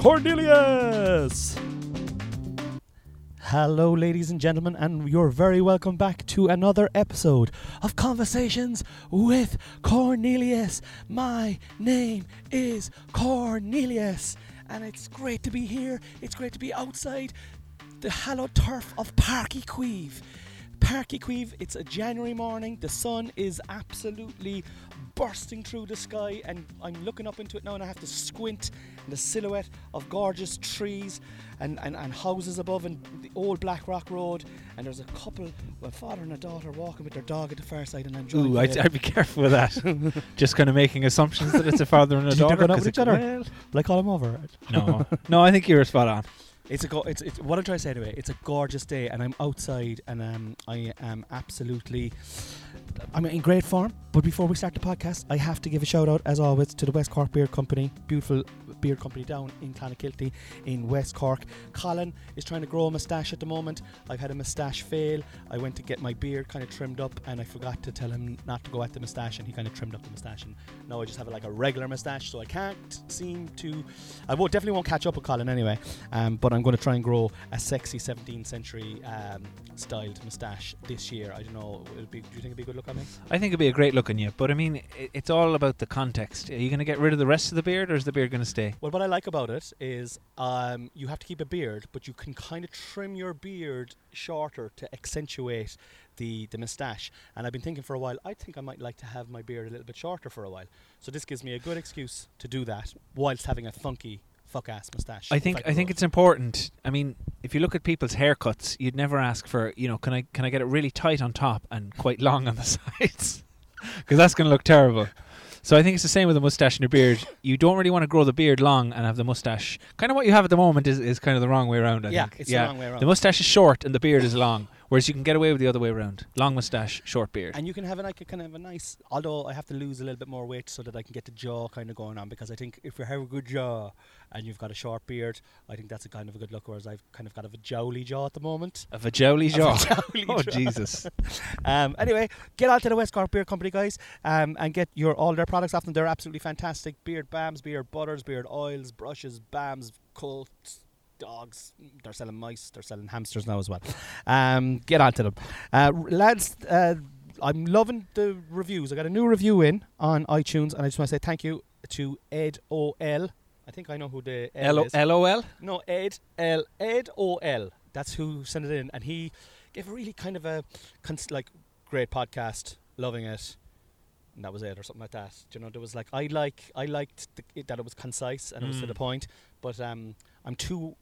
Cornelius. Hello, ladies and gentlemen, and you're very welcome back to another episode of Conversations with Cornelius. My name is Cornelius, and it's great to be here. It's great to be outside the hallowed turf of Park Queeve. Park Queeve, it's a January morning. The sun is absolutely bursting through the sky, and I'm looking up into it now, and I have to squint. And the silhouette of gorgeous trees and, and, and houses above, and the old Blackrock Road. And there's a couple, a father and a daughter, walking with their dog at the far side, and enjoying Ooh, I'd, I'd be careful with that. Just kind of making assumptions that it's a father and a you daughter. they're not 'cause with each other? well, I call him over? no, no, I think you're spot on. It's a go- it's, it's what I'm trying to say anyway. It's a gorgeous day, and I'm outside, and um, I am absolutely, I'm in great form. But before we start the podcast, I have to give a shout out, as always, to the West Cork Beard Company, beautiful beard company down in Clonakilty in West Cork. Colin is trying to grow a moustache at the moment. I've had a moustache fail. I went to get my beard kind of trimmed up, and I forgot to tell him not to go at the moustache, and he kind of trimmed up the moustache. And now I just have like a regular moustache, so I can't seem to. I will definitely won't catch up with Colin anyway. Um, but I'm going to try and grow a sexy 17th century um, styled moustache this year. I don't know. Be, do you think it'd be a good look on me? I think it'd be a great look on you, but I mean, it's all about the context. Are you going to get rid of the rest of the beard, or is the beard going to stay? Well, what I like about it is um, you have to keep a beard, but you can kind of trim your beard shorter to accentuate the, the moustache. And I've been thinking for a while, I think I might like to have my beard a little bit shorter for a while. So this gives me a good excuse to do that whilst having a funky fuck ass moustache. I think I think it's important. I mean, if you look at people's haircuts, you'd never ask for, you know, can I can I get it really tight on top and quite long on the sides? Because that's going to look terrible. So I think it's the same with the mustache and your beard. You don't really want to grow the beard long and have the mustache. Kind of what you have at the moment is, is kind of the wrong way around. I yeah, think. it's yeah. the wrong way around. The mustache is short and the beard is long, whereas you can get away with the other way around. Long mustache, short beard. And you can have a, like a kind of a nice, although I have to lose a little bit more weight so that I can get the jaw kind of going on because I think if you have a good jaw and you've got a short beard, I think that's a kind of a good look. Whereas I've kind of got a jowly jaw at the moment. A jowly jaw. A oh jaw. Jesus! Um, anyway, get out to the West Cork Beard Company, guys, um, and get your all their products off them. They're absolutely fantastic. Beard balms, beard butters, beard oils, brushes, balms, coats, dogs. They're selling mice. They're selling hamsters now as well. Um, get on to them, uh, lads. Uh, I'm loving the reviews. I got a new review in on iTunes, and I just want to say thank you to Ed O L. I think I know who the L L is. L O L. No, Ed L Ed O L. That's who sent it in, and he gave a really kind of a cons- like great podcast, loving it, and that was it, or something like that. Do you know, there was like I like I liked the, it, that it was concise and it was to Mm. the point, but um, I'm two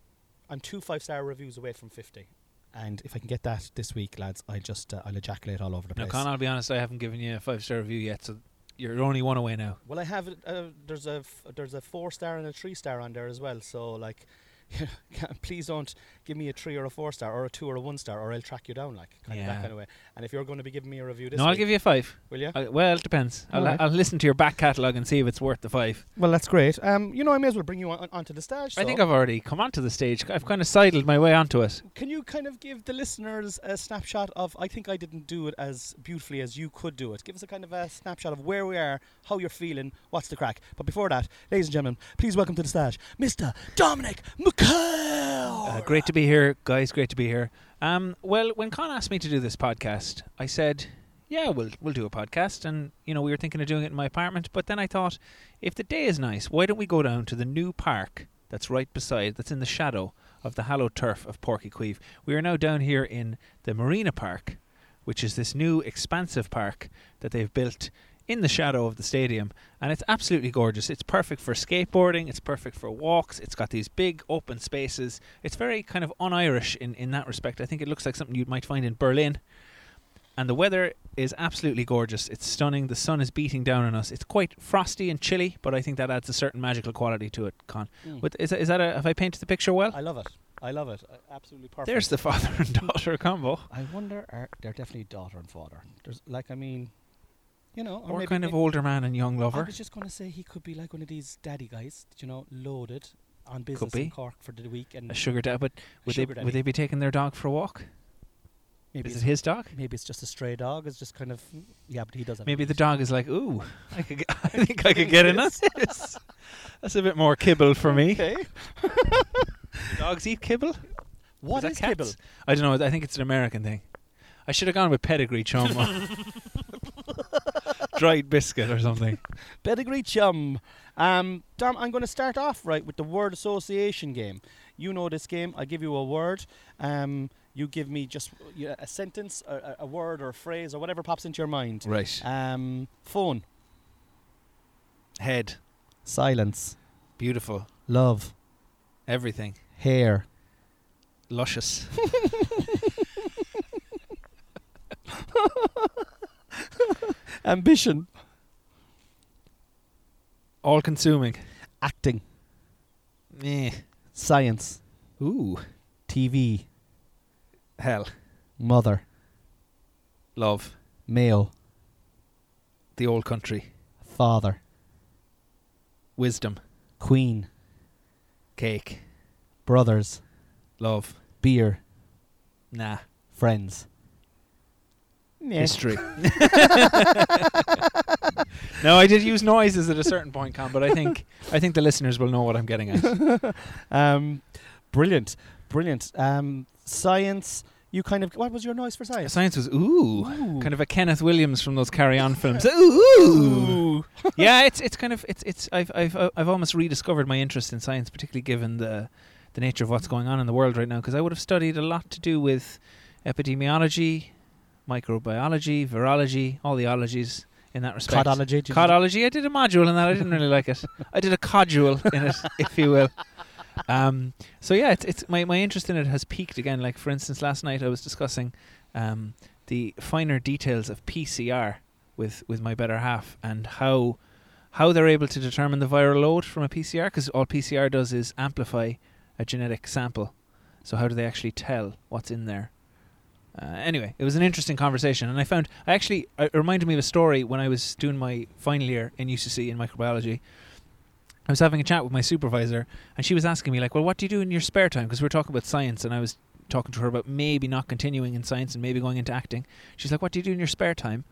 I'm two five star reviews away from fifty. And if I can get that this week, lads, I just uh, I'll ejaculate all over the Now, place. Con, I'll be honest. I haven't given you a five star review yet, so you're only one away now. Well, I have uh, there's a f- there's a four star and a three star on there as well. So like, please don't give me a three or a four star or a two or a one star, or I'll track you down like kind of that kind of way. And if you're going to be giving me a review this no, I'll week, give you a five. will you? I, well, it depends. I'll, Alright. I'll listen to your back catalogue and see if it's worth the five. Well, that's great. Um, you know, I may as well bring you on, onto the stage. I think. I've already come onto the stage. I've kind of sidled my way onto it. Can you kind of give the listeners a snapshot of? I think I didn't do it as beautifully as you could do it. Give us a kind of a snapshot of where we are, how you're feeling, what's the crack. But before that, ladies and gentlemen, please welcome to the stage, Mr. Dominic McCall. Uh, great to be here, guys. Great to be here. Um, well, when Con asked me to do this podcast, I said, "Yeah, we'll we'll do a podcast." And you know, we were thinking of doing it in my apartment, but then I thought, if the day is nice, why don't we go down to the new park that's right beside, that's in the shadow of the hallowed turf of Páirc Uí Chaoimh. We are now down here in the Marina Park, which is this new expansive park that they've built in the shadow of the stadium, and it's absolutely gorgeous. It's perfect for skateboarding, it's perfect for walks, it's got these big open spaces. It's very kind of un Irish in, in that respect. I think it looks like something you might find in Berlin. and the weather is absolutely gorgeous. It's stunning. The sun is beating down on us. It's quite frosty and chilly, but I think that adds a certain magical quality to it. Con, Mm. Is that, is that a, have I painted the picture well? I love it. I love it. Uh, absolutely perfect. There's the father and daughter combo. I wonder, are they're definitely daughter and father. There's like, I mean, you know, or, Or kind of older man and young lover. I was just going to say he could be like one of these daddy guys, you know, loaded on business in Cork for the week, and A sugar daddy. but would they daddy. would they be taking their dog for a walk? maybe is it's, it his dog? maybe it's just a stray dog. It's just kind of yeah, but he doesn't. Maybe the dog is like, ooh, I, could, I think I could get in this. That's a bit more kibble for me. Okay. Dogs eat kibble? What that is kibble? I don't know. I think it's an American thing. I should have gone with pedigree chum dried biscuit or something. Pedigree chum. Um, Dom, I'm going to start off right with the word association game. You know this game. I give you a word. Um, you give me just uh, a sentence, a, a- a word or a phrase or whatever pops into your mind. Right. Um, phone, Head. silence, Beautiful. love, Everything. hair, Luscious. ambition, All consuming. acting, Eh. science, Ooh. TV, Hell. mother, Love. male, The old country. father, Wisdom. queen, Cake. brothers, Love. beer, Nah. friends. History. no, I did use noises at a certain point, Con, but I think I think the listeners will know what I'm getting at. um, brilliant, brilliant. Um, science. You kind of. What was your noise for science? Science was ooh, Ooh. kind of a Kenneth Williams from those Carry On films. ooh. yeah, it's it's kind of it's it's I've I've uh, I've almost rediscovered my interest in science, particularly given the the nature of what's going on in the world right now. Because I would have studied a lot to do with epidemiology, microbiology, virology, all the ologies in that respect. Codology. Codology. I did a module in that. I didn't really like it. I did a codule in it, if you will. Um, so yeah, it's, it's my my interest in it has peaked again. Like for instance, last night I was discussing um, the finer details of PCR with with my better half and how how they're able to determine the viral load from a PCR because all PCR does is amplify a genetic sample. So how do they actually tell what's in there? Uh, anyway, it was an interesting conversation, and I found I actually it reminded me of a story when I was doing my final year in UCC in microbiology. I was having a chat with my supervisor, and she was asking me like, "Well, what do you do in your spare time?" Because we were talking about science, and I was talking to her about maybe not continuing in science and maybe going into acting. She's like, "What do you do in your spare time?"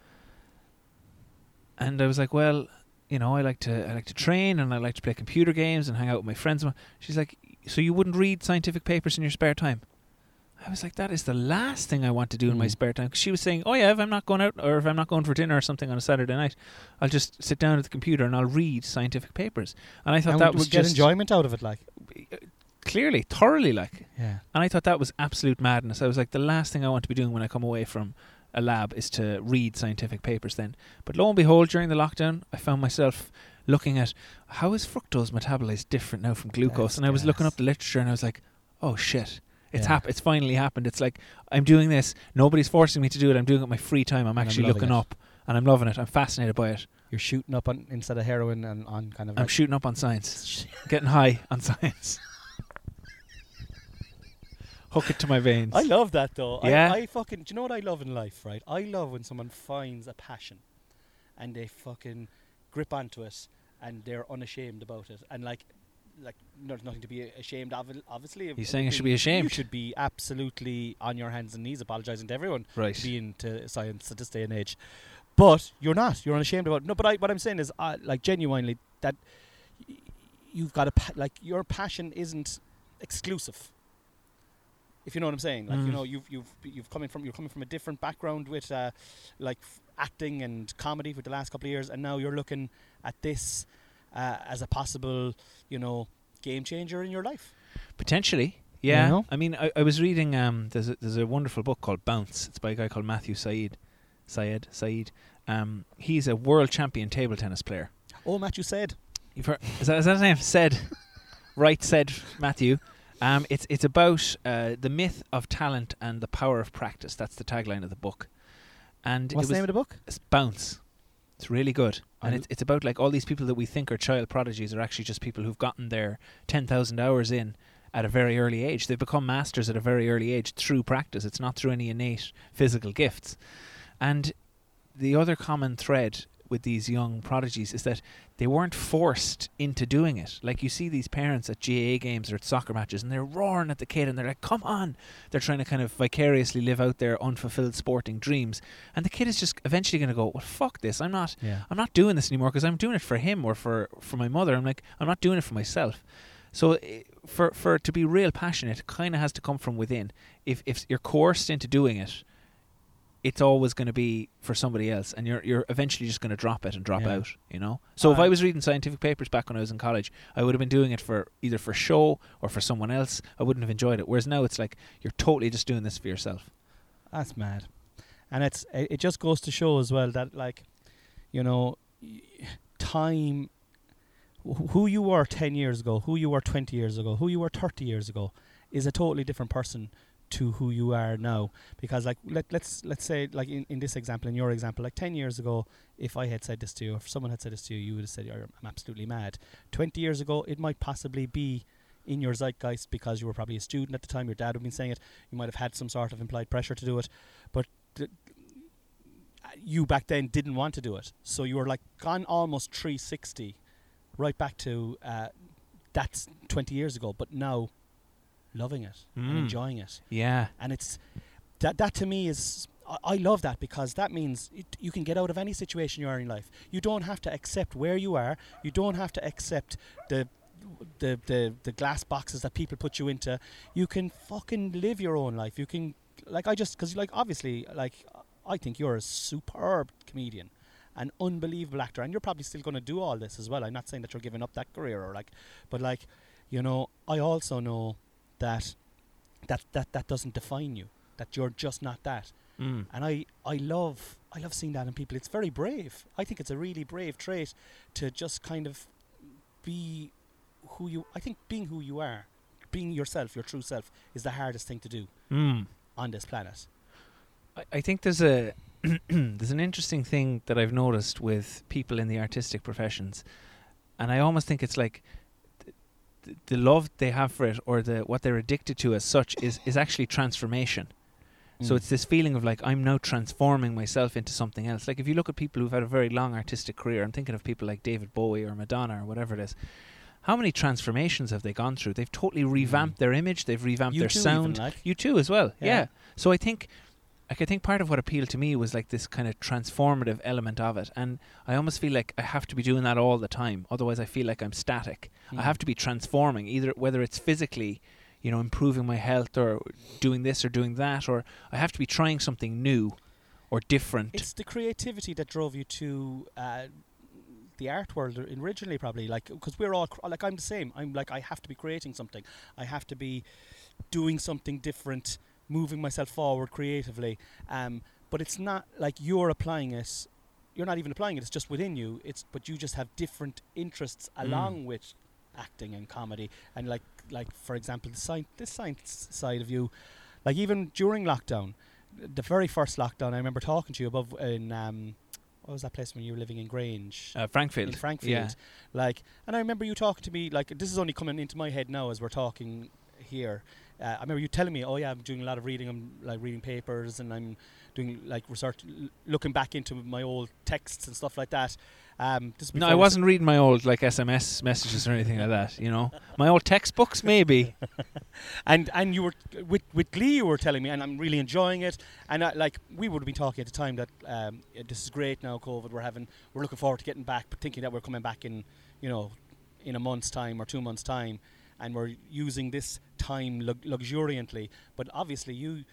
And I was like, "Well, you know, I like to I like to train and I like to play computer games and hang out with my friends." She's like, "So you wouldn't read scientific papers in your spare time?" I was like, "That is the last thing I want to do in my Mm. spare time." 'Cause she was saying, "Oh yeah, if I'm not going out or if I'm not going for dinner or something on a Saturday night, I'll just sit down at the computer and I'll read scientific papers." And I thought and that would was get just enjoyment out of it, like. clearly thoroughly like Yeah. and I thought that was absolute madness. I was like, the last thing I want to be doing when I come away from a lab is to read scientific papers then. But lo and behold, during the lockdown, I found myself looking at how is fructose metabolized different now from glucose? And I was looking up the literature and I was like, oh shit. It's Yeah. hap- It's finally happened. It's like I'm doing this. Nobody's forcing me to do it. I'm doing it in my free time. I'm And I'm actually looking it. up, and I'm loving it. I'm fascinated by it. You're shooting up on instead of heroin and on kind of. I'm like- shooting up on science, getting high on science. Hook it to my veins. I love that though. Yeah? I, I fucking. Do you know what I love in life, right? I love when someone finds a passion, and they fucking grip onto it, and they're unashamed about it, and like, like there's nothing to be ashamed of. Obviously, You're saying I should be ashamed? You should be absolutely on your hands and knees, apologising to everyone right. being to science at this day and age. But you're not. You're unashamed about. It. No, but I, what I'm saying is, uh, like, genuinely, that y- you've got a pa- like your passion isn't exclusive. If you know what I'm saying, like you Mm. know, you've you've you've coming from you're coming from a different background with uh, like f- acting and comedy for the last couple of years, and now you're looking at this uh, as a possible, you know, game changer in your life. Potentially, You yeah. know? I mean, I, I was reading. Um, there's a, there's a wonderful book called Bounce. It's by a guy called Matthew Said. Syed Said. Um, he's a world champion table tennis player. Oh, Matthew said. You've heard, is that is that his name? Said, right? Said Matthew. Um, it's it's about uh, the myth of talent and the power of practice. That's the tagline of the book. and What's it the name of the book? it's Bounce. It's really good, and it's it's about like all these people that we think are child prodigies are actually just people who've gotten their ten thousand hours in at a very early age. They've become masters at a very early age through practice. It's not through any innate physical gifts. And the other common thread with these young prodigies is that they weren't forced into doing it. Like you see these parents at GAA games or at soccer matches and they're roaring at the kid and they're like, come on. They're trying to kind of vicariously live out their unfulfilled sporting dreams. And the kid is just eventually going to go, well, fuck this. I'm not. Yeah. I'm not doing this anymore because I'm doing it for him or for, for my mother. I'm like, I'm not doing it for myself. So eh, for for to be real passionate, kind of has to come from within. If if you're coerced into doing it, it's always going to be for somebody else, and you're you're eventually just going to drop it and drop Yeah. out. You know. So if I Um, was reading scientific papers back when I was in college, I would have been doing it for either for show or for someone else. I wouldn't have enjoyed it. Whereas now it's like you're totally just doing this for yourself. That's mad, and it's it it just goes to show as well that like, you know, time, who you were ten years ago, who you were twenty years ago, who you were thirty years ago, is a totally different person to who you are now. Because like let let's let's say like in, in this example, in your example, like ten years ago, if I had said this to you, or if someone had said this to you, you would have said, "I'm absolutely mad." Twenty years ago, it might possibly be in your zeitgeist because you were probably a student at the time. Your dad would have been saying it. You might have had some sort of implied pressure to do it, but you back then didn't want to do it. So you were like gone almost 360, right back to uh, that's 20 years ago. But now, loving it and Mm. enjoying it, Yeah. and it's that that to me is. I- I love that because that means it, you can get out of any situation you are in life. You don't have to accept where you are. You don't have to accept the the, the the glass boxes that people put you into. You can fucking live your own life. You can like I just because like obviously like I think you're a superb comedian, an unbelievable actor, and you're probably still going to do all this as well. I'm not saying that you're giving up that career or like, but like, you know, I also know that that that that doesn't define you. That you're just not that. Mm. And I, I love I love seeing that in people. It's very brave. I think it's a really brave trait to just kind of be who you I think being who you are, being yourself, your true self, is the hardest thing to do Mm. on this planet. I, I think there's a there's an interesting thing that I've noticed with people in the artistic professions, and I almost think it's like the love they have for it or the what they're addicted to as such is is actually transformation. So Mm. it's this feeling of like I'm now transforming myself into something else. Like if you look at people who've had a very long artistic career, I'm thinking of people like David Bowie or Madonna or whatever it is. How many transformations have they gone through? They've totally revamped their image. They've revamped you their sound. Like. U2, as well. Yeah. Yeah. So I think, like, I think part of what appealed to me was like this kind of transformative element of it, and I almost feel like I have to be doing that all the time. Otherwise, I feel like I'm static. I Mm. have to be transforming, either whether it's physically, you know, improving my health or doing this or doing that, or I have to be trying something new or different. It's the creativity that drove you to uh, the art world originally, probably. Like, because we're all cr- like, I'm the same. I'm like, I have to be creating something. I have to be doing something different, moving myself forward creatively. Um, but it's not like you're applying it. You're not even applying it. It's just within you. It's but you just have different interests Mm. along with acting and comedy. And like, like for example, the science, this science side of you, like even during lockdown, the very first lockdown, I remember talking to you above in um, what was that place when you were living in Grange? uh, Frankfield. in Frankfield. Yeah. Like, and I remember you talking to me, like, this is only coming into my head now as we're talking here. Uh, I remember you telling me, oh, yeah, I'm doing a lot of reading. I'm like reading papers and I'm doing like research, l- looking back into my old texts and stuff like that. Um, No, I wasn't reading my old like SMS messages or anything like that. You know, my old textbooks maybe. and and you were with with Glee. You were telling me, and I'm really enjoying it. And I, like we would have been talking at the time that um, this is great now. COVID, we're having, we're looking forward to getting back, but thinking that we're coming back in, you know, in a month's time or two months' time, and we're using this time lux- luxuriantly. But obviously, you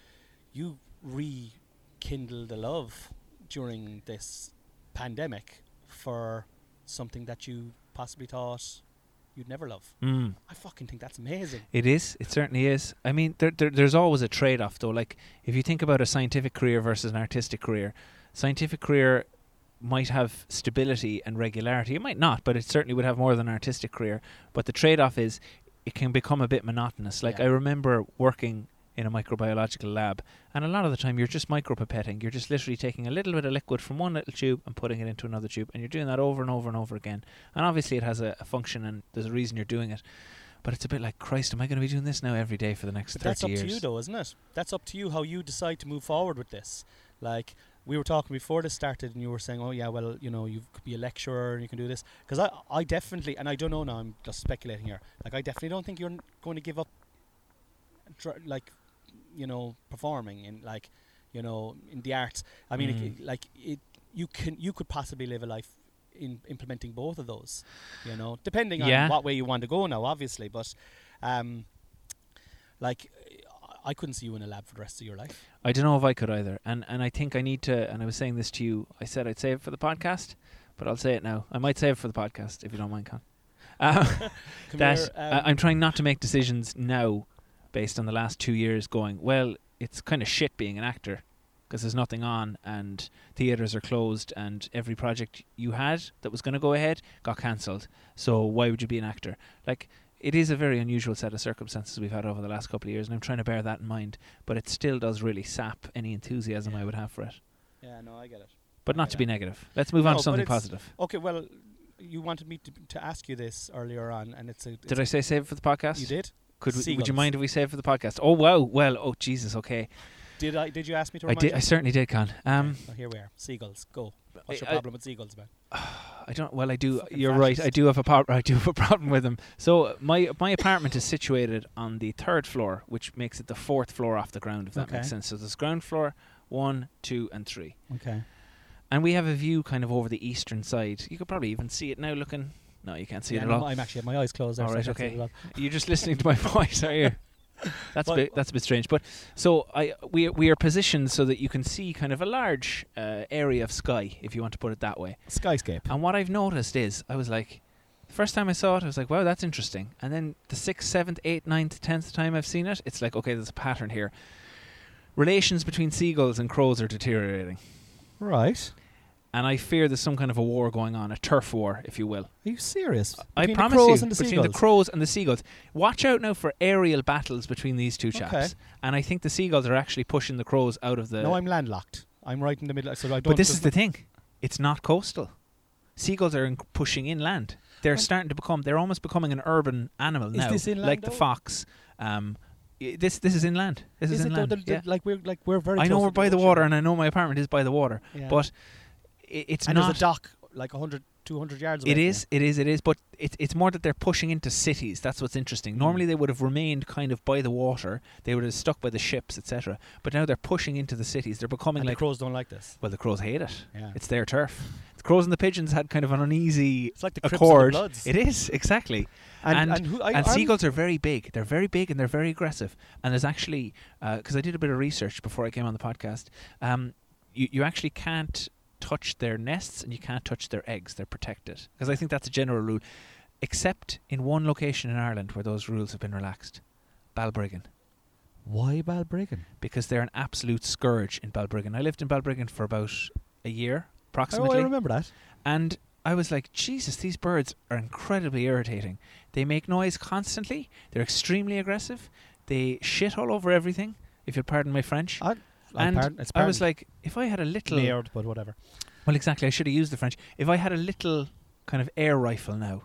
you rekindled the love during this pandemic for something that you possibly thought you'd never love. Mm. I fucking think that's amazing. It is. It certainly is. I mean, there, there, there's always a trade-off, though. Like, if you think about a scientific career versus an artistic career, scientific career might have stability and regularity. It might not, but it certainly would have more than an artistic career. But the trade-off is it can become a bit monotonous. Like Yeah. I remember working in a microbiological lab. And a lot of the time, you're just micropipetting. You're just literally taking a little bit of liquid from one little tube and putting it into another tube. And you're doing that over and over and over again. And obviously, it has a, a function and there's a reason you're doing it. But it's a bit like, Christ, am I going to be doing this now every day for the next But 30 that's up years? to you, though, isn't it? That's up to you how you decide to move forward with this. Like we were talking before this started, and you were saying, "Oh yeah, well, you know, you could be a lecturer and you can do this." Because I, I definitely, and I don't know now. I'm just speculating here. Like I definitely don't think you're n- going to give up, dr- like, you know, performing in like, you know, in the arts. I mean, Mm. c like it, you can, you could possibly live a life in implementing both of those. You know, depending Yeah. on what way you want to go now, obviously, but. Um, like I couldn't see you in a lab for the rest of your life. I don't know if I could either. And and I think I need to and I was saying this to you. I said I'd save it for the podcast, but I'll say it now. I might save it for the podcast if you don't mind, Con. Um, that here, I- um, I'm trying not to make decisions now based on the last two years going, well, it's kind of shit being an actor because there's nothing on and theatres are closed and every project you had that was going to go ahead got cancelled. So why would you be an actor? Like, it is a very unusual set of circumstances we've had over the last couple of years and I'm trying to bear that in mind. But it still does really sap any enthusiasm I would have for it. yeah, no, I get it. But not to be negative. Let's move on to something positive. Okay, well, you wanted me to, to ask you this earlier on, and it's a. Did I say save it for the podcast? You did. Could we, would you mind if we save it for the podcast? Oh wow! Well, oh Jesus. Okay, Did I? Did you ask me to I did. you? I certainly did, Con. Um, Okay, here we are. Seagulls. Go. What's your I- I- problem with seagulls, man? I don't. Well, I do. Fucking You're right. I do have a par- I do have a problem with them. So my my apartment is situated on the third floor, which makes it the fourth floor off the ground. If that makes sense. So there's ground floor, one, two, and three, Okay. and we have a view kind of over the eastern side. You could probably even see it now. Looking. No, you can't see yeah, it at no, all. I'm actually my eyes closed. There, All so right, it okay. You're just listening to my voice, are you? That's a bit that's a bit strange, but so I we we are positioned so that you can see kind of a large uh, area of sky, if you want to put it that way. Skyscape. And what I've noticed is, I was like, the first time I saw it, I was like, wow, that's interesting. And then the sixth, seventh, eighth, ninth, tenth time I've seen it, it's like, okay, there's a pattern here. Relations between seagulls and crows are deteriorating. Right. And I fear there's some kind of a war going on, a turf war, if you will. Are you serious? I Between promise crows you, and the between seagulls. the crows and the seagulls. Watch out now for aerial battles between these two chaps. Okay. And I think the seagulls are actually pushing the crows out of the. no, I'm landlocked. I'm right in the middle. So I don't. but this is the thing. It's not coastal. Seagulls are in pushing inland. They're starting to become. They're almost becoming an urban animal Is now, this inland like the fox. Um, this this is inland. This is, Is it though? inland. The- the- yeah. Like we're like we're very. I know we're by the ocean. water, and I know my apartment is by the water. Yeah. But it's and not. there's a dock like 100, 200 yards away. It is, it is, it is, but it's it's more that they're pushing into cities. That's what's interesting. Mm. Normally they would have remained kind of by the water. They would have stuck by the ships, etc. But now they're pushing into the cities. They're becoming And like the crows don't like this. well, the crows hate it. Yeah. It's their turf. The crows and the pigeons had kind of an uneasy It's like the and the accord. It is exactly. and, and- and, who, I, and seagulls are very big. They're very big and they're very aggressive. And there's actually, because I did a bit of research before I came on the podcast, um, you, you actually can't touch their nests and you can't touch their eggs. They're protected. Because I think that's a general rule, except in one location in Ireland where those rules have been relaxed Balbriggan. Why Balbriggan? Because they're an absolute scourge in Balbriggan. I lived in Balbriggan for about a year, approximately. Oh. I remember that. And I was like, Jesus, these birds are incredibly irritating. They make noise constantly. They're extremely aggressive. They shit all over everything, if you'll pardon my French. I, and pardon, it's I was like, if I had a little. Layered, but whatever. Well, exactly. I should have used the French. If I had a little kind of air rifle now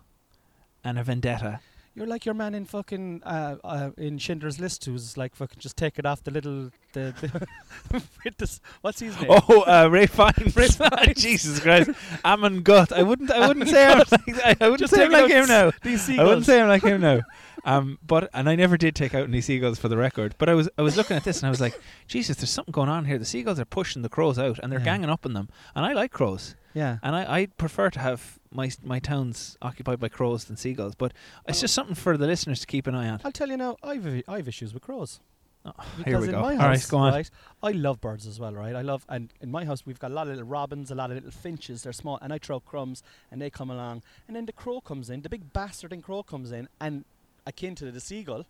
and a vendetta. You're like your man in fucking uh, uh, in Schindler's List, who's like fucking just take it off the little the, the with this. What's his name? Oh, uh, Ralph Fiennes. Ralph Fiennes. Jesus Christ. Amon Göth. I wouldn't, I wouldn't say I'm like, I wouldn't Just say I'm like him now. These I wouldn't say I'm like him now. Um, but and I never did take out any seagulls for the record. But I was I was looking at this and I was like, Jesus, there's something going on here. The seagulls are pushing the crows out and they're Yeah. ganging up on them. And I like crows. Yeah. And I I prefer to have my my towns occupied by crows than seagulls. But it's Oh. just something for the listeners to keep an eye on. I'll tell you now. I've I've issues with crows. Oh, Because here we in go. my house, right, go on. right, I love birds as well, right? I love, and in my house we've got a lot of little robins, a lot of little finches. They're small, and I throw crumbs, and they come along, and then the crow comes in, the big bastarding crow comes in, and akin to the seagull,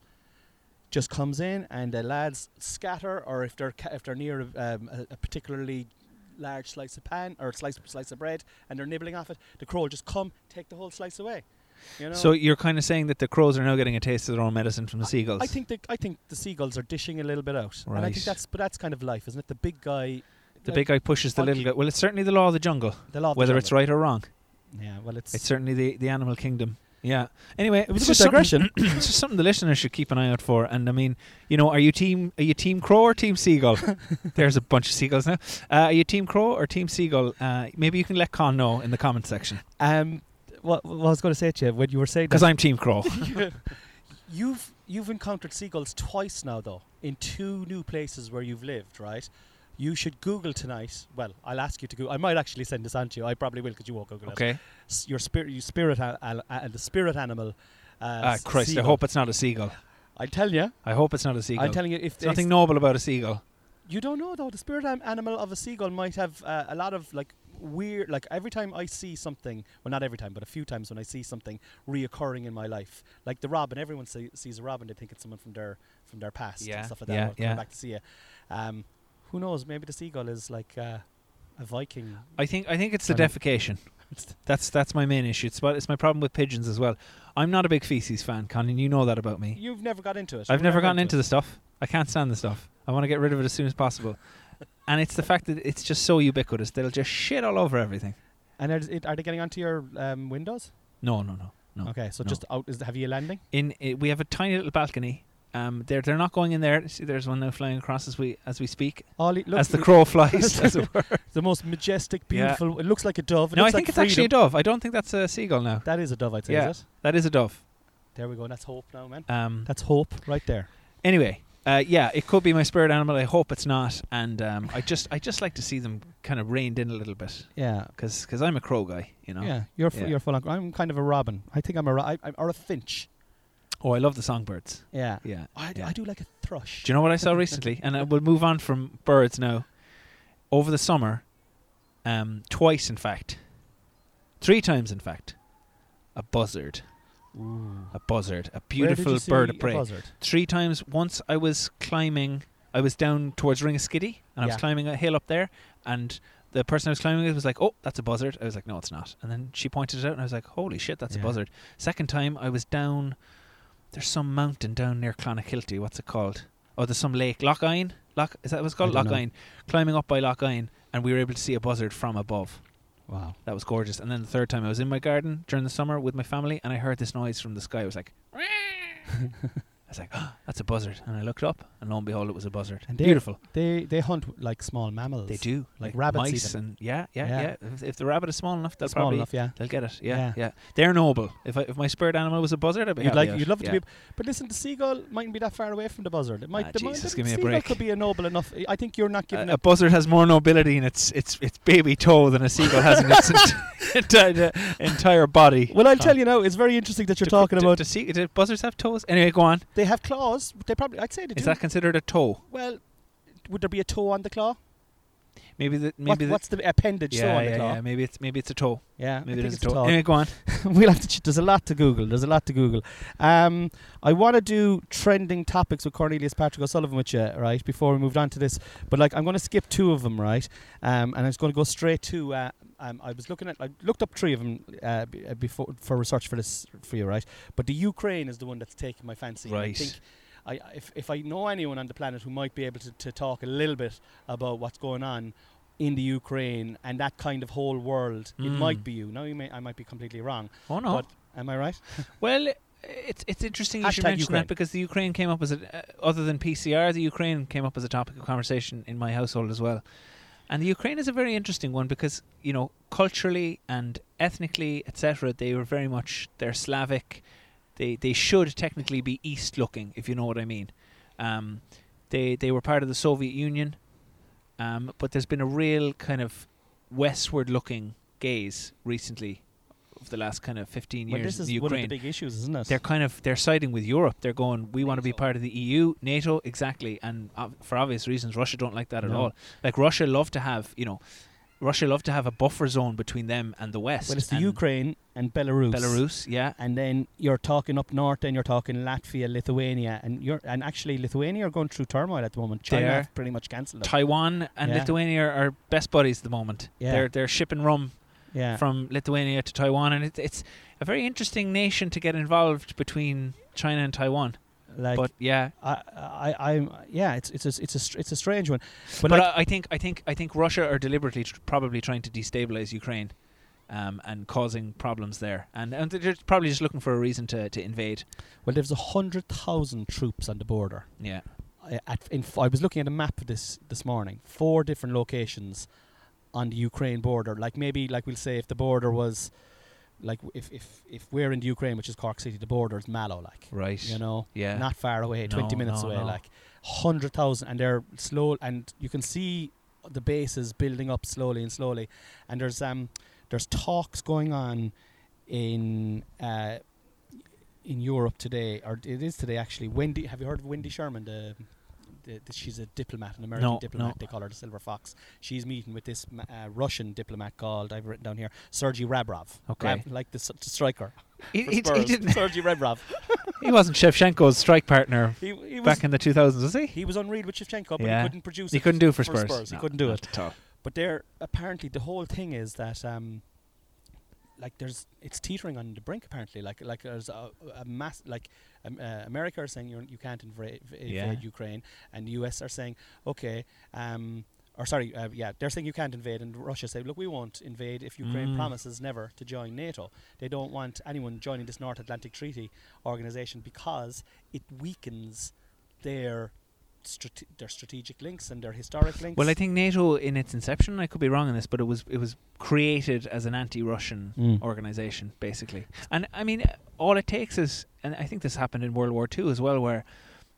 just comes in, and the lads scatter, or if they're ca- if they're near um, a, a particularly large slice of pan or slice slice of bread, and they're nibbling off it, the crow will just come take the whole slice away. You know? So you're kind of saying that the crows are now getting a taste of their own medicine from the seagulls. I think the I think the seagulls are dishing a little bit out, and I Right. think that's but that's kind of life, isn't it? The big guy, the like, big guy pushes the little guy. Well, it's certainly the law of the jungle, the law of the whether it's right or wrong. Yeah, well, it's It's certainly the, the animal kingdom. Yeah. Anyway, It was it's a just good something- digression. it's just something the listeners should keep an eye out for. And I mean, you know, are you team are you team crow or team seagull? There's a bunch of seagulls now. Uh, are you team crow or team seagull? Uh, maybe you can let Con know in the comment section um, what, what I was going to say to you when you were saying because I'm team crow. you've you've encountered seagulls twice now, though, in two new places where you've lived, right? You should Google tonight. Well, I'll ask you to Google. I might actually send this on to you. I probably will because you won't Google it. okay. Your spirit, your spirit, a- a- the spirit animal. Uh, Ah, Christ! I hope it's not a seagull. I tell you, I hope it's not a seagull. I'm telling you, if There's nothing noble about a seagull. You don't know though. The spirit animal of a seagull might have uh, a lot of like weird. Like every time I see something, well, not every time, but a few times when I see something reoccurring in my life, like the robin. Everyone see, sees a robin, they think it's someone from their from their past Yeah, and stuff like that. yeah, yeah. back to see you. Um, who knows? Maybe the seagull is like uh, a Viking. I think I think it's the I That's that's my main issue. It's, about, it's my problem with pigeons as well. I'm not a big feces fan, Colin. You know that about me. You've never got into it. I've You never gotten into it. the stuff. I can't stand the stuff. I want to get rid of it as soon as possible. and it's the fact that it's just so ubiquitous. They'll just shit all over everything. And are, it, are they getting onto your um, windows? No, no, no, no. Okay, so no. just out. Is have you a landing? In i we have a tiny little balcony. Um, they're they're not going in there. See, there's one now flying across as we as we speak, Ollie, look, as the crow flies. as it were. the most majestic, Yeah. beautiful. It looks like a dove. It No, I think like it's actually a dove. I don't think that's a seagull now. That is a dove, I'd say. Yeah. Is it? That is a dove. There we go. That's hope now, man. Um, That's hope right there. anyway, uh, yeah, it could be my spirit animal. I hope it's not. And um, I just I just like to see them kind of reined in a little bit Yeah. because I'm a crow guy, you know. Yeah, you're f- Yeah. you're full on. I'm kind of a robin. I think I'm a ro- I, I'm, or a finch. Oh, I love the songbirds. Yeah. Yeah. I, d- yeah. I do like a thrush. Do you know what I saw recently? and I will move on from birds now. Over the summer, um, twice in fact, three times in fact, a buzzard. Ooh. A buzzard, a beautiful bird of a prey. buzzard? Three times. Once I was climbing, I was down towards Ringaskiddy, and I was climbing a hill up there, and the person I was climbing with was like, "Oh, that's a buzzard." I was like, "No, it's not." And then she pointed it out, and I was like, "Holy shit, that's Yeah. a buzzard." Second time, I was down. There's some mountain down near Clonakilty. What's it called? Oh, there's some lake, Lough Hyne. Loch is that what it's called? Loch know. Eyen. Climbing up by Lough Hyne, and we were able to see a buzzard from above. Wow. That was gorgeous. And then the third time, I was in my garden during the summer with my family, and I heard this noise from the sky. I was like, I was like, oh, that's a buzzard. And I looked up, and lo and behold, it was a buzzard. And they- Beautiful. They they hunt like small mammals. They do. Like rabbits mice even. and yeah, yeah, Yeah. yeah. If, if the rabbit is small enough, they'll small probably enough, yeah. they'll get it. Yeah, Yeah. yeah, They're noble. If I, if my spirit animal was a buzzard, I'd be You'd like out. you'd love yeah. to be, but listen, the seagull mightn't be that far away from the buzzard. It might. Ah, the, Jesus, give me a seagull break. could be a noble enough. I think you're not A, giving a it. buzzard has more nobility in its its its baby toe than a seagull has in its entire entire body. Well, I'll tell you now. It's very interesting that you're Do- talking do- about. Do, sea- do buzzards have toes? Anyway, go on. They have claws. They probably. I'd say they Is do. that considered a toe? well, would there be a toe on the claw? Maybe the What, maybe the, what's the appendage toe yeah, on the yeah, claw? yeah. Maybe it's maybe it's a toe. Yeah, Maybe I there's think a it's toe. a Anyway, go on. we'll have to. Ch- there's a lot to Google. There's a lot to Google. Um, I want to do trending topics with Cornelius Patrick O'Sullivan with you, right? Before we moved on to this, but like I'm going to skip two of them, right? Um, and I was going to go straight to. Uh, um, I was looking at. I looked up three of them uh, b- uh, before for research for this for you, right? But the Ukraine is the one that's taking my fancy. and I Right. think. I, if, if I know anyone on the planet who might be able to, to talk a little bit about what's going on in the Ukraine and that kind of whole world, it Mm. might be you. Now you may I might be completely wrong. Oh no. But am I right? Well, it's it's interesting you should mention Ukraine. that because the Ukraine came up as a uh, other than PCR, the Ukraine came up as a topic of conversation in my household as well. And the Ukraine is a very interesting one because you know culturally and ethnically, etc. They were very much they're Slavic. They they should technically be east looking, if you know what I mean. Um, they they were part of the Soviet Union, um, but there's been a real kind of westward looking gaze recently of the last kind of 15 well, years this is in the one of the big issues, isn't it? they're kind of they're siding with Europe. They're going, we want to be part of the EU, NATO, exactly, and uh, for obvious reasons, Russia don't like that at all. Like Russia love to have, you know, Russia love to have a buffer zone between them and the West. well, it's the Ukraine and Belarus. Belarus, yeah, And then you're talking up north, and you're talking Latvia, Lithuania, and you're and actually Lithuania are going through turmoil at the moment. China They are. have pretty much cancelled. Taiwan and Yeah. Lithuania are best buddies at the moment. Yeah. They're they're shipping rum yeah. from Lithuania to Taiwan, and it, it's a very interesting nation to get involved between China and Taiwan. like but yeah, I, I, I'm yeah. It's it's a it's a str- it's a strange one, but, but, like, I, I think I think I think Russia are deliberately tr- probably trying to destabilize Ukraine. Um, and causing problems there, and and they're probably just looking for a reason to, to invade. well, there's a hundred thousand troops on the border. Yeah, I, at, in, f- I was looking at a map this this morning. Four different locations on the Ukraine border. Like maybe like we'll say if the border was like if if if we're in the Ukraine, which is Cork City, the border is Mallow. Like right. you know, yeah, not far away, twenty minutes no, away. no. Like hundred thousand, and they're slow, and you can see the bases building up slowly and slowly. And there's um there's talks going on in uh in Europe today, or it is today actually. Wendy, have you heard of Wendy Sherman? The, the, the she's a diplomat, an American No, diplomat. no. They call her the Silver Fox. She's meeting with this uh, Russian diplomat called I've written down here Sergei Rabrov. Okay. Rab- like the, the striker. he, for he, he didn't. Sergei Rabrov. He wasn't Shevchenko's strike partner He, he was back in the 2000s, was he? he was unreal with Shevchenko, but Yeah. he couldn't produce He it. couldn't do it for for Spurs. Spurs. He couldn't do not it. at all. But they're apparently the whole thing is that um, like there's it's teetering on the brink. Apparently, like like there's a, a mass like um, uh, America are saying you're, you can't invade, invade Yeah. Ukraine, and the US are saying okay. Um, or sorry, uh, yeah, they're saying you can't invade, and Russia say, look, we won't invade if Ukraine Mm. promises never to join NATO. They don't want anyone joining this North Atlantic Treaty Organization because it weakens their strate- their strategic links and their historic links. Well, I think NATO, in its inception, I could be wrong on this, but it was it was created as an anti-Russian Mm. organization, basically. And I mean, all it takes is, and I think this happened in World War Two as well, where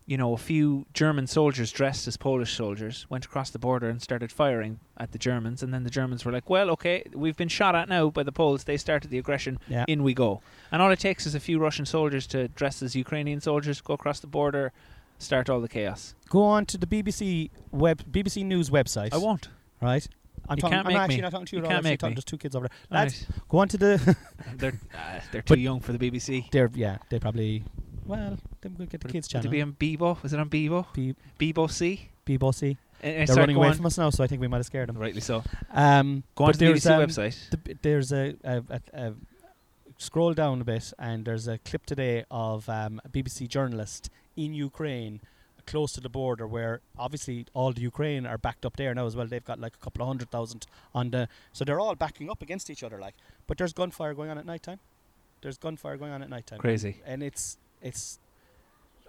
you know a few German soldiers dressed as Polish soldiers went across the border and started firing at the Germans, and then the Germans were like, "Well, okay, we've been shot at now by the Poles. They started the aggression. yeah. In we go." And all it takes is a few Russian soldiers to dress as Ukrainian soldiers, go across the border, start all the chaos. Go on to the BBC web BBC News website. I won't. right? I'm, You talking, can't I'm make actually me. not talking to you, You at all. can't I'm actually make talking me. There's two kids over there. Lads, Alright. go on to the. they're uh, they're But- too young for the BBC. they're yeah. They probably. Well, they will get the Would kids would channel. it be on Bebo? Was it on Bebo? Be Bebo C? Bossy. And, They're running away from us now, so I think we might have scared them. Rightly so. Um, Go on to the BBC um, website. the b- there's a, a, a, a scroll down a bit, and there's a clip today of um, a BBC journalist in Ukraine, close to the border, where obviously all the Ukraine are backed up there now as well. They've got like a couple of hundred thousand on the, so they're all backing up against each other, like. But there's gunfire going on at night time. There's gunfire going on at night time. Crazy. and it's it's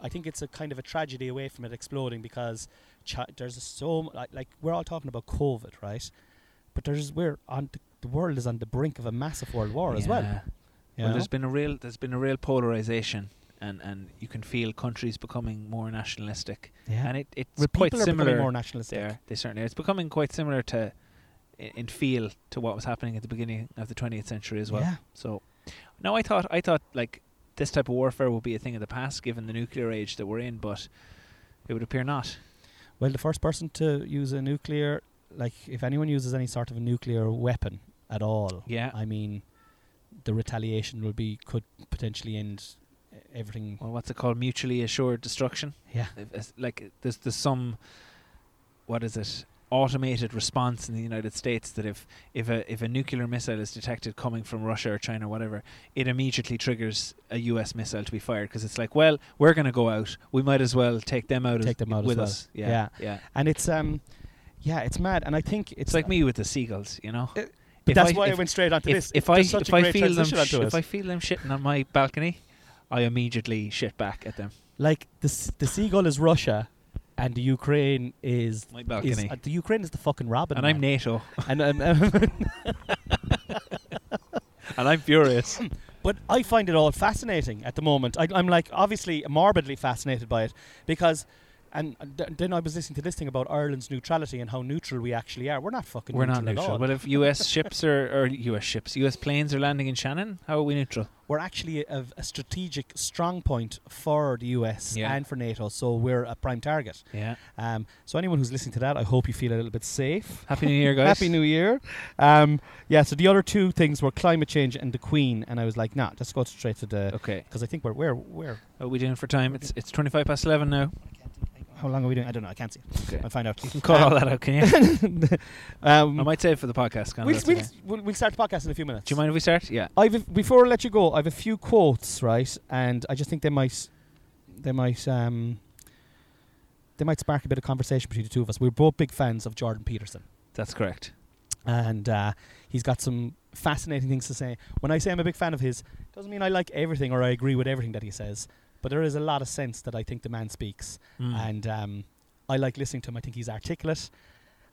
I think it's a kind of a tragedy away from it exploding because chi- there's so m- like, like we're all talking about COVID, right? But there's we're on the, the world is on the brink of a massive world war as well. Yeah. you Well, know? there's been a real there's been a real polarization, and, and you can feel countries becoming more nationalistic, yeah. and it, it's quite similar. more nationalistic. There, they certainly are. It's becoming quite similar to in feel to what was happening at the beginning of the 20th century as well. Yeah. So, no, I thought I thought like this type of warfare would be a thing of the past, given the nuclear age that we're in, but it would appear not. Well, the first person to use a nuclear, like if anyone uses any sort of a nuclear weapon at all, Yeah. I mean, the retaliation will be could potentially end everything. Well, what's it called? Mutually assured destruction. Yeah. If- Like there's there's some what is it? Automated response in the United States that if if a if a nuclear missile is detected coming from Russia or China or whatever, it immediately triggers a U.S. missile to be fired because it's like, well, we're going to go out. We might as well take them out. Take them out with well. us. Yeah, Yeah. yeah. And it's um, yeah, it's mad. And I think it's, It's like me with the seagulls, you know. If But that's I- why I went straight onto if, this. if There's I if I feel them sh- if. I feel them shitting on my balcony, I immediately shit back at them. like the s- the seagull is Russia, and the Ukraine is My is balcony. uh, the Ukraine is the fucking Robin. and I'm man. NATO, and um, um, and I'm furious. but I find it all fascinating at the moment. I, I'm like obviously morbidly fascinated by it because. And uh, th- then I was listening to this thing about Ireland's neutrality and how neutral we actually are. We're not fucking We're neutral not at neutral. all. But if U.S. ships are, or U.S. ships, U.S. planes are landing in Shannon, how are we neutral? We're actually a, a strategic strong point for the US Yeah. and for NATO, so we're a prime target. Yeah. Um, so anyone who's listening to that, I hope you feel a little bit safe. Happy New Year, guys. Happy New Year. Um, yeah, so the other two things were climate change and the Queen, and I was like, nah, let's go straight to the Okay. because I think we're we're we're. Are we doing for time? It's it's 25 past 11 now. How long are we doing? I don't know. I can't see. Okay. I'll find out. You can cut all that out, can you? um, I might save for the podcast. We'll, we'll, okay. we'll, we'll start the podcast in a few minutes. Do you mind if we start? Yeah. I've before I let you go, I have a few quotes, right? And I just think they might, they might, um, they might spark a bit of conversation between the two of us. We're both big fans of Jordan Peterson, That's correct. and uh, he's got some fascinating things to say. When I say I'm a big fan of his, doesn't mean I like everything or I agree with everything that he says, but there is a lot of sense that I think the man speaks, Mm. and um, I like listening to him. I think he's articulate.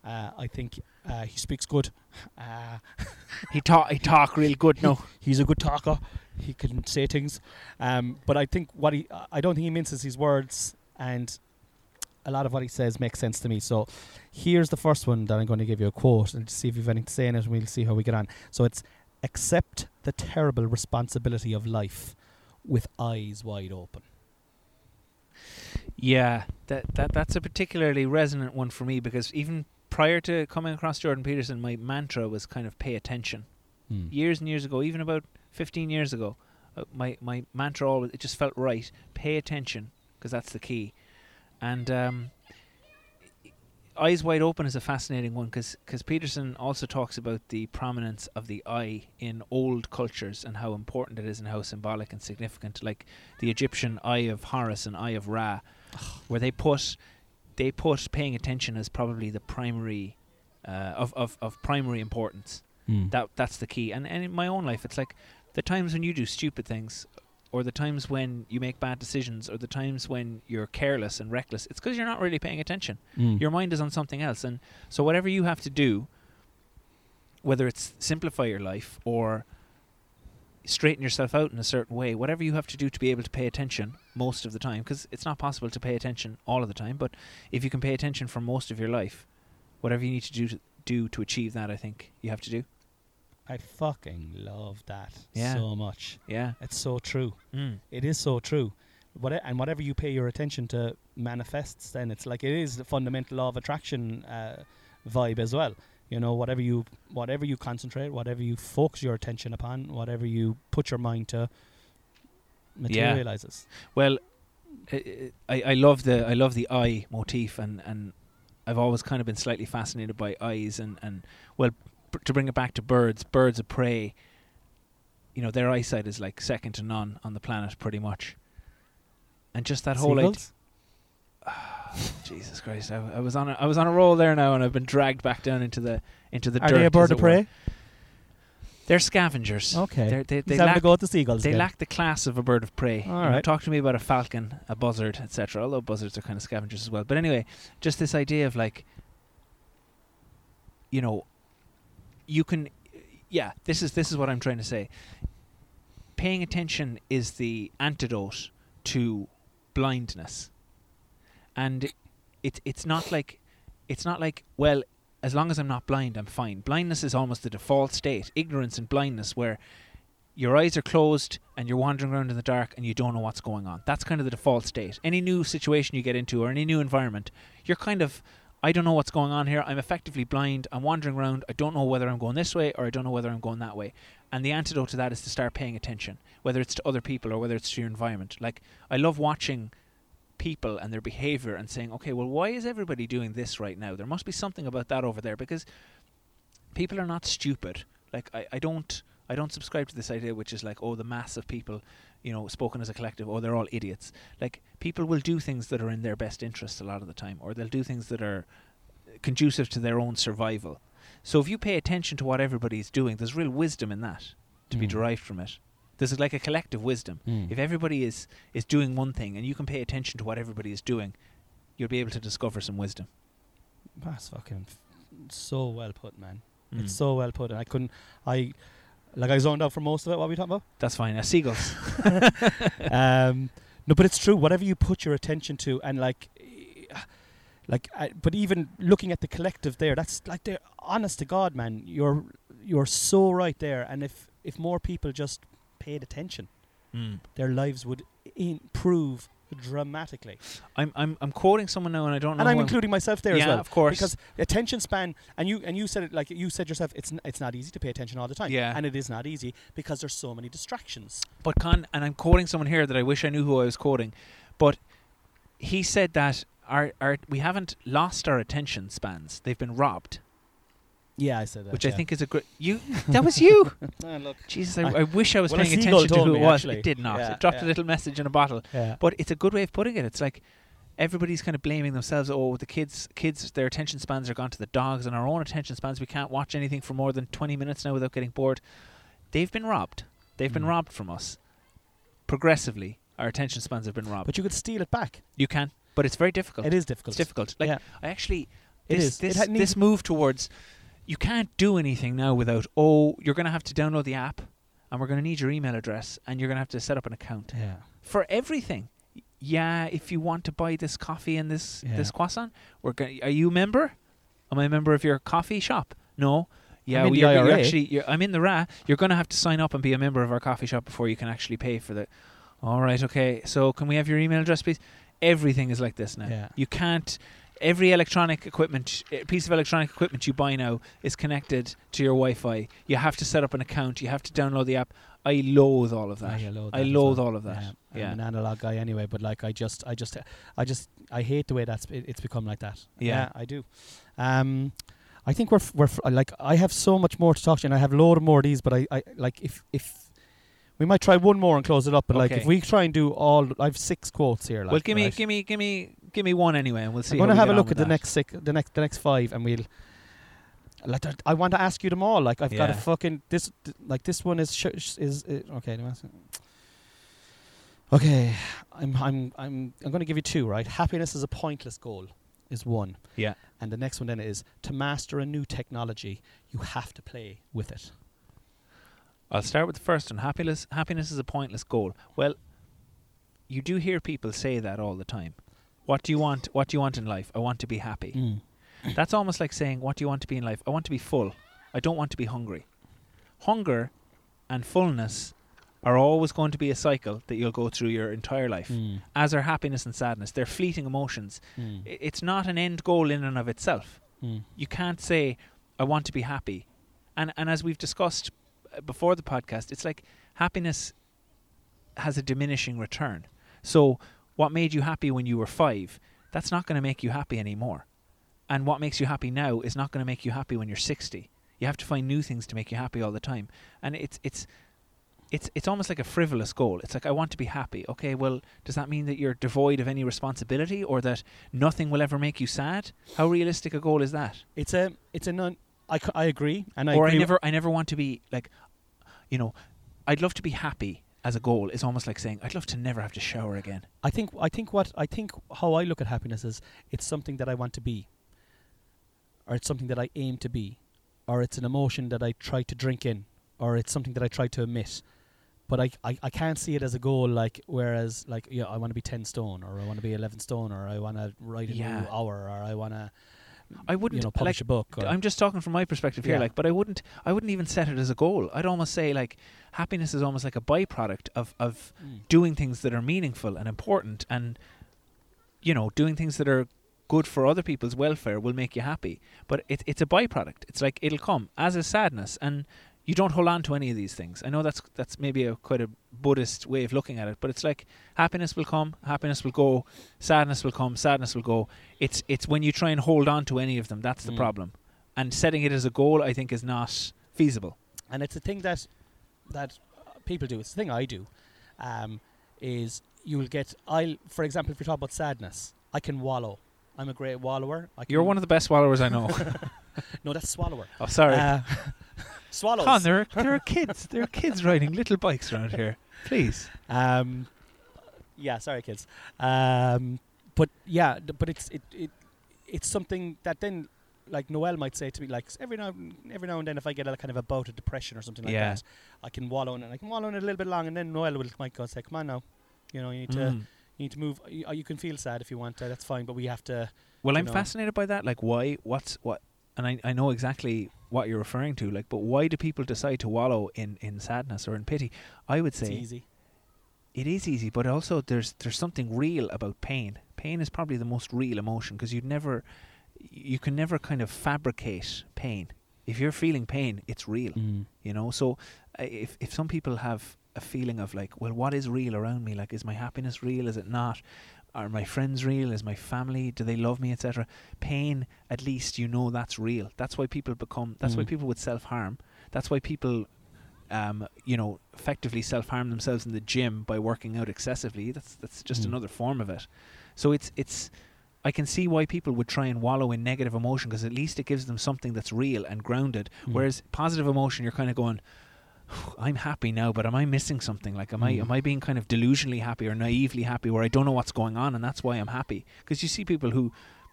Uh, I think uh, he speaks good. Uh, he talk he talk real good No, he's a good talker. He can say things, um, but I think what he I don't think he minces his words, and a lot of what he says makes sense to me. So here's the first one that I'm going to give you a quote and see if you've anything to say in it, and we'll see how we get on. So it's accept the terrible responsibility of life with eyes wide open. Yeah, that that that's a particularly resonant one for me because even prior to coming across Jordan Peterson, my mantra was kind of pay attention. Years and years ago, even about 15 years ago, uh, my my mantra always it just felt right. Pay attention because that's the key. And um, eyes wide open is a fascinating one because Peterson also talks about the prominence of the eye in old cultures and how important it is and how symbolic and significant. Like the Egyptian eye of Horus and eye of Ra, where they put they put paying attention as probably the primary uh, of, of of primary importance. Mm. That that's the key. And and in my own life, it's like the times when you do stupid things, or the times when you make bad decisions, or the times when you're careless and reckless. It's because you're not really paying attention. Mm. Your mind is on something else, and so whatever you have to do, whether it's simplify your life or straighten yourself out in a certain way, whatever you have to do to be able to pay attention most of the time, because it's not possible to pay attention all of the time, but if you can pay attention for most of your life, whatever you need to do to, do to achieve that, I think you have to do. I fucking love that Yeah. so much. Yeah. It's so true. Mm. It is so true. What and whatever you pay your attention to manifests. Then it's like it is the fundamental law of attraction uh, vibe as well. You know, whatever you whatever you concentrate, whatever you focus your attention upon, whatever you put your mind to, materializes. Well, I, I I love the I love the eye motif, and, and I've always kind of been slightly fascinated by eyes, and, and well, b- to bring it back to birds, birds of prey. You know, their eyesight is like second to none on the planet, pretty much. And just that whole idea. Jesus Christ! I, I was on a, I was on a roll there now, and I've been dragged back down into the into the Are dirt. they a bird of were. prey? They're scavengers. Okay. They're, they they lack to go with the seagulls. they again. lack the class of a bird of prey. All You know, talk to me about a falcon, a buzzard, etc. Although buzzards are kind of scavengers as well. But anyway, just this idea of like, you know, you can, yeah. This is this is what I'm trying to say. Paying attention is the antidote to blindness, and it's it's not like it's not like well as long as I'm not blind, I'm fine. Blindness is almost the default state. Ignorance and blindness, where your eyes are closed and you're wandering around in the dark and you don't know what's going on. That's kind of the default state. Any new situation you get into or any new environment, you're kind of, I don't know what's going on here. I'm effectively blind. I'm wandering around. I don't know whether I'm going this way or I don't know whether I'm going that way. And the antidote to that is to start paying attention, whether it's to other people or whether it's to your environment. Like, I love watching people and their behavior and saying, okay, well, why is everybody doing this right now? There must be something about that over there because people are not stupid. Like I, I don't I don't subscribe to this idea which is like, oh, the mass of people, you know, spoken as a collective, oh, they're all idiots. Like people will do things that are in their best interest a lot of the time, or they'll do things that are conducive to their own survival. So if you pay attention to what everybody's doing, there's real wisdom in that to be Mm. derived from it. There's like a collective wisdom. Mm. If everybody is is doing one thing and you can pay attention to what everybody is doing, you'll be able to discover some wisdom. That's fucking f- so well put, man. Mm. It's so well put. And I couldn't. I like I zoned out for most of it. What were we talking about? That's fine. Uh, seagulls. um, no, but it's true. Whatever you put your attention to, and like, like, uh, but even looking at the collective there, that's like, they're honest to God, man. You're you're so right there. And if if more people just paid attention, Mm. their lives would improve dramatically. I'm I'm I'm quoting someone now, and I don't know. And I'm including myself there yeah, as well. of course. Because attention span, and you and you said it like you said yourself, it's n- it's not easy to pay attention all the time. Yeah. and it is not easy because there's so many distractions. But Con, and I'm quoting someone here that I wish I knew who I was quoting, but he said that our our we haven't lost our attention spans. They've been robbed, Yeah, I said that. which I think is a great. You that was you. Look. Jesus, I, I- I wish I was Well, paying attention to who it was. actually. It did not. Yeah, it dropped yeah. a little message in a bottle. Yeah. But it's a good way of putting it. It's like everybody's kind of blaming themselves. Oh, the kids, kids, their attention spans are gone to the dogs, and our own attention spans. We can't watch anything for more than twenty minutes now without getting bored. They've been robbed. They've been Mm. robbed from us. Progressively, our attention spans have been robbed. But you could steal it back. you can, but it's very difficult. It is difficult. It's difficult. Like Yeah. I actually, It this is. It ha- this move towards you can't do anything now without oh you're going to have to download the app and we're going to need your email address and you're going to have to set up an account Yeah. for everything. Yeah, if you want to buy this coffee and this Yeah. this croissant, we're going. Are you a member? Am I a member of your coffee shop? No. Yeah, in well, the you're, you're IRA. actually. You're, I'm in the RA. You're going to have to sign up and be a member of our coffee shop before you can actually pay for the. All right. Okay. So can we have your email address, please? Everything is like this now. Yeah. You can't. Every electronic equipment, piece of electronic equipment you buy now is connected to your Wi-Fi. You have to set up an account. You have to download the app. I loathe all of that. I loathe, I that loathe well. all of that. Yeah. Yeah. I'm an analog guy anyway, but like I just, I just, I just, I hate the way that's it, it's become like that. Yeah. I do. Um, I think we're f- we're f- like I have so much more to talk to, you and I have a load of more of these. But I, I like if if we might try one more and close it up. But like if we try and do all, I have six quotes here. Like, well, give me, right? give me, give me, give me one anyway, and we'll see. I'm going to have a look at the that. next six, the next the next five, and we'll. Like, I- want to ask you them all. Like I've got a fucking this. Like this one is sh- sh- is uh, okay. Okay, I'm I'm I'm I'm going to give you two. Right, happiness is a pointless goal. Is one, Yeah. and the next one then is to master a new technology. You have to play with it. I'll start with the first one. Happiness, happiness is a pointless goal. Well, you do hear people say that all the time. What do you want? What do you want in life? I want to be happy. Mm. That's almost like saying, "What do you want to be in life? I want to be full. I don't want to be hungry." Hunger and fullness are always going to be a cycle that you'll go through your entire life. Mm. As are happiness and sadness. They're fleeting emotions. Mm. It's not an end goal in and of itself. Mm. you can't say I want to be happy. And and as we've discussed uh, before the podcast, it's like happiness has a diminishing return. So what made you happy when you were 5, that's not going to make you happy anymore. And what makes you happy now is not going to make you happy when you're 60. You have to find new things to make you happy all the time. And it's it's it's it's almost like a frivolous goal. It's like I want to be happy. Okay, well, does that mean that you're devoid of any responsibility or that nothing will ever make you sad? How realistic a goal is that? It's a it's a non. I, I agree, and I or I never I never want to be like you know I'd love to be happy as a goal is almost like saying I'd love to never have to shower again. I think I think what I think how I look at happiness is it's something that I want to be, or it's something that I aim to be, or it's an emotion that I try to drink in, or it's something that I try to emit. But I, I, I can't see it as a goal like whereas like yeah I want to be ten stone or I want to be eleven stone or I want to write a Yeah. new hour or I want to I wouldn't you know publish like a book. Or I'm just talking from my perspective here Yeah. like but I wouldn't I wouldn't even set it as a goal. I'd almost say like happiness is almost like a byproduct of of Mm. doing things that are meaningful and important and you know doing things that are good for other people's welfare will make you happy but it, it's a byproduct it's like it'll come as is sadness and you don't hold on to any of these things i know that's that's maybe a quite a buddhist way of looking at it but it's like happiness will come happiness will go sadness will come sadness will go it's it's when you try and hold on to any of them that's the Mm. problem and setting it as a goal i think is not feasible and it's a thing that that people do. It's the thing I do. Um, is you'll get I'll for example if you talk about sadness, I can wallow. I'm a great wallower. I you're one of the best wallowers i know no, that's swallower. oh sorry Uh, swallows. Con, there are, there are kids. There are kids riding little bikes around here. Please. Um, yeah, sorry, kids. Um, but yeah, th- but it's it, it it's something that then like Noel might say to me like every now every now and then if I get a kind of a bout of depression or something like Yeah. that, I can wallow in it. I can wallow in it a little bit long, and then Noel will might go and say, "Come on now, you know, you need to Mm. you need to move. You, uh, you can feel sad if you want to. That's fine, but we have to." Well, you I'm know. fascinated by that. Like, why? What's what? And I, I know exactly what you're referring to. Like, but why do people decide to wallow in, in sadness or in pity? I would say It's easy. it is easy, but also there's there's something real about pain. Pain is probably the most real emotion because you'd never, you can never kind of fabricate pain. If you're feeling pain, it's real. Mm. you know so uh, if if some people have a feeling of like well what is real around me like is my happiness real is it not Are my friends real? Is my family? Do they love me, etc.? Pain, at least you know that's real. That's why people become. That's why Mm. people would self harm. That's why people, um, you know, effectively self harm themselves in the gym by working out excessively. That's that's just Mm. another form of it. So it's it's. I can see why people would try and wallow in negative emotion because at least it gives them something that's real and grounded. Mm. Whereas positive emotion, you're kind of going, I'm happy now, but am I missing something? Like, am I Mm. am I being kind of delusionally happy or naively happy, where I don't know what's going on, and that's why I'm happy? Because you see people who,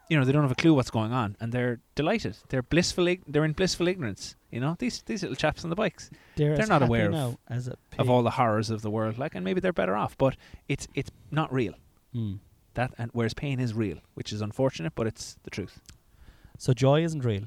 you know, they don't have a clue what's going on, and they're delighted. They're blissful. ig- They're in blissful ignorance. You know, these these little chaps on the bikes they're they're not aware of- of all the horrors of the world, like, and maybe they're better off, but it's it's not real. Mm. That and whereas pain is real, which is unfortunate, but it's the truth. So joy isn't real.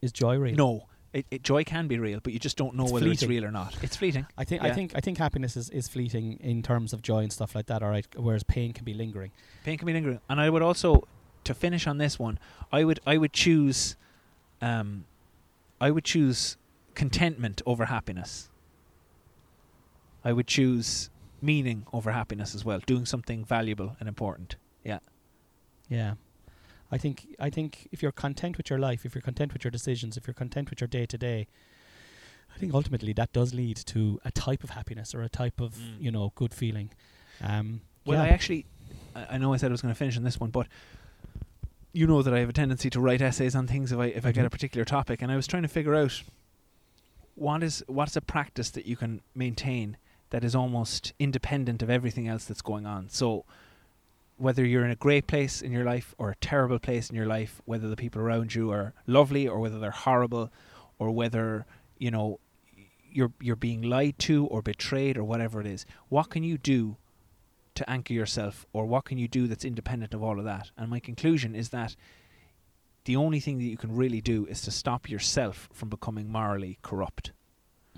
Is joy real? No, it, it, joy can be real, but you just don't know It's whether it's real or not. It's fleeting. I think I think I think happiness is, is fleeting in terms of joy and stuff like that. All right, whereas pain can be lingering. Pain can be lingering, and I would also, to finish on this one, I would I would choose, um, I would choose contentment over happiness. I would choose meaning over happiness as well, doing something valuable and important. Yeah, Yeah, I think I think if you're content with your life, if you're content with your decisions, if you're content with your day to day, I think ultimately that does lead to a type of happiness or a type of Mm. you know good feeling. Um, Well, yeah. I actually, I I know I said I was going to finish on this one, but you know that I have a tendency to write essays on things if I if I get Mhm. a particular topic, and I was trying to figure out what is what's a practice that you can maintain that is almost independent of everything else that's going on. So whether you're in a great place in your life or a terrible place in your life, whether the people around you are lovely or whether they're horrible, or whether you know you're you're being lied to or betrayed or whatever it is, what can you do to anchor yourself, or what can you do that's independent of all of that? And my conclusion is that the only thing that you can really do is to stop yourself from becoming morally corrupt.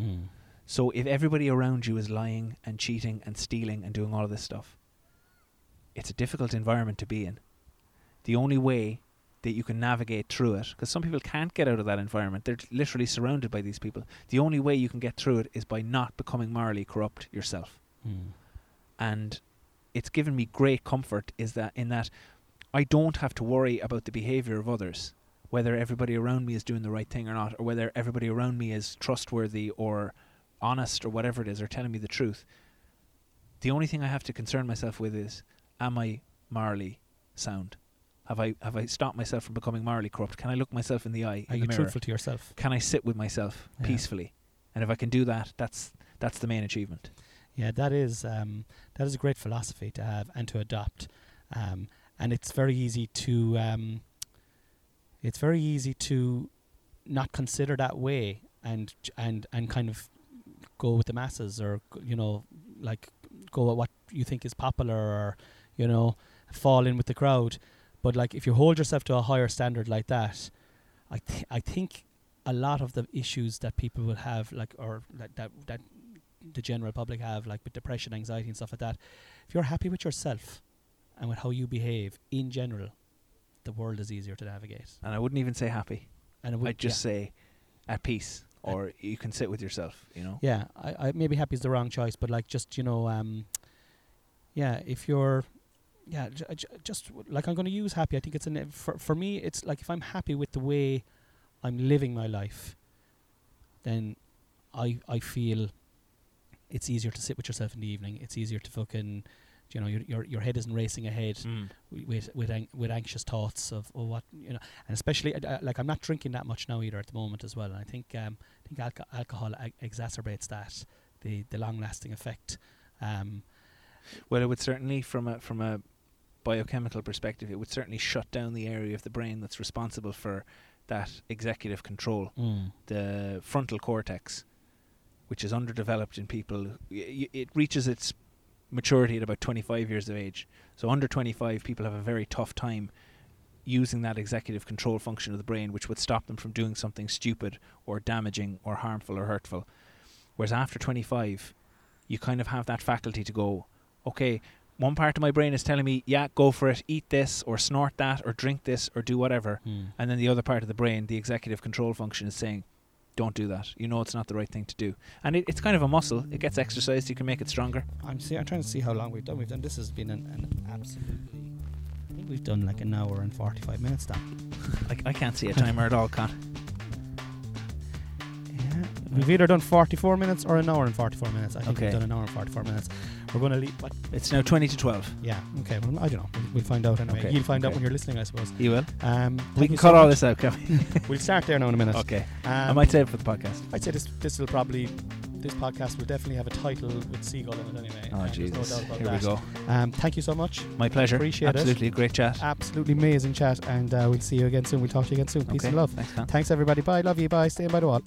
Mm. So if everybody around you is lying and cheating and stealing and doing all of this stuff, it's a difficult environment to be in. The only way that you can navigate through it, because some people can't get out of that environment, they're literally surrounded by these people. The only way you can get through it is by not becoming morally corrupt yourself Mm. and it's given me great comfort is that in that I don't have to worry about the behavior of others whether everybody around me is doing the right thing or not or whether everybody around me is trustworthy or honest or whatever it is or telling me the truth the only thing I have to concern myself with is am I morally sound? Have I have I stopped myself from becoming morally corrupt? Can I look myself in the eye Are you mirror? truthful to yourself? can I sit with myself Yeah. peacefully? And if I can do that that's that's the main achievement. Yeah, that is um, that is a great philosophy to have and to adopt, um, and it's very easy to um, it's very easy to not consider that way and and and kind of go with the masses or you know like go at what you think is popular or you know fall in with the crowd. But like if you hold yourself to a higher standard like that, I th- I think a lot of the issues that people will have like or that that, that the general public have, like with depression, anxiety, and stuff like that. If you're happy with yourself and with how you behave in general, the world is easier to navigate. and I wouldn't even say happy And it would I'd just say at peace, At- or you can sit with yourself. You know. yeah, yeah I, I maybe happy is the wrong choice, but like just you know, um, yeah, if you're, yeah, j- j- just like I'm going to use happy. I think it's an for for me. It's like if I'm happy with the way I'm living my life, then I I feel it's easier to sit with yourself in the evening. It's easier to fucking, you know, your your your head isn't racing ahead Mm. with with an- with anxious thoughts of oh what you know, and especially uh, uh, like I'm not drinking that much now either at the moment as well. And I think um I think alco- alcohol ag- exacerbates that the the long lasting effect. Um, Well, it would certainly, from a from a biochemical perspective, it would certainly shut down the area of the brain that's responsible for that executive control, mm. the frontal cortex, which is underdeveloped in people. Y- It reaches its maturity at about 25 years of age. So under 25, people have a very tough time using that executive control function of the brain, which would stop them from doing something stupid or damaging or harmful or hurtful. Whereas after 25, you kind of have that faculty to go, okay, one part of my brain is telling me, yeah, go for it, eat this or snort that or drink this or do whatever. Mm. And then the other part of the brain, the executive control function, is saying, don't do that. You know it's not the right thing to do, and it, it's kind of a muscle. It gets exercised. You can make it stronger. I'm see. I'm trying to see how long we've done. We've done. This has been an, an absolutely. I think we've done like an hour and forty-five minutes. Now. I, I can't see a timer at all, Con. Yeah. We've either done forty-four minutes or an hour and forty-four minutes. I think Okay. we've done an hour and forty-four minutes. We're going to leave. What? It's now twenty to twelve. Yeah. Okay. Well, I don't know. We'll, we'll find out anyway. Okay, You'll find out when you're listening, I suppose. You will. Um, We can cut so all this out, can we? We'll start there now in a minute. okay. Um, I might save it for the podcast. I'd say this this will probably this podcast will definitely have a title with seagull in it anyway. Oh Uh, Jesus! No Here that. we go. Um, thank you so much. My pleasure. Appreciate it. Absolutely, a great chat. Absolutely amazing chat, and uh, we'll see you again soon. We'll talk to you again soon. Peace okay. and love. Thanks, Thanks everybody. Bye. Love you. Bye. Stay by the wall.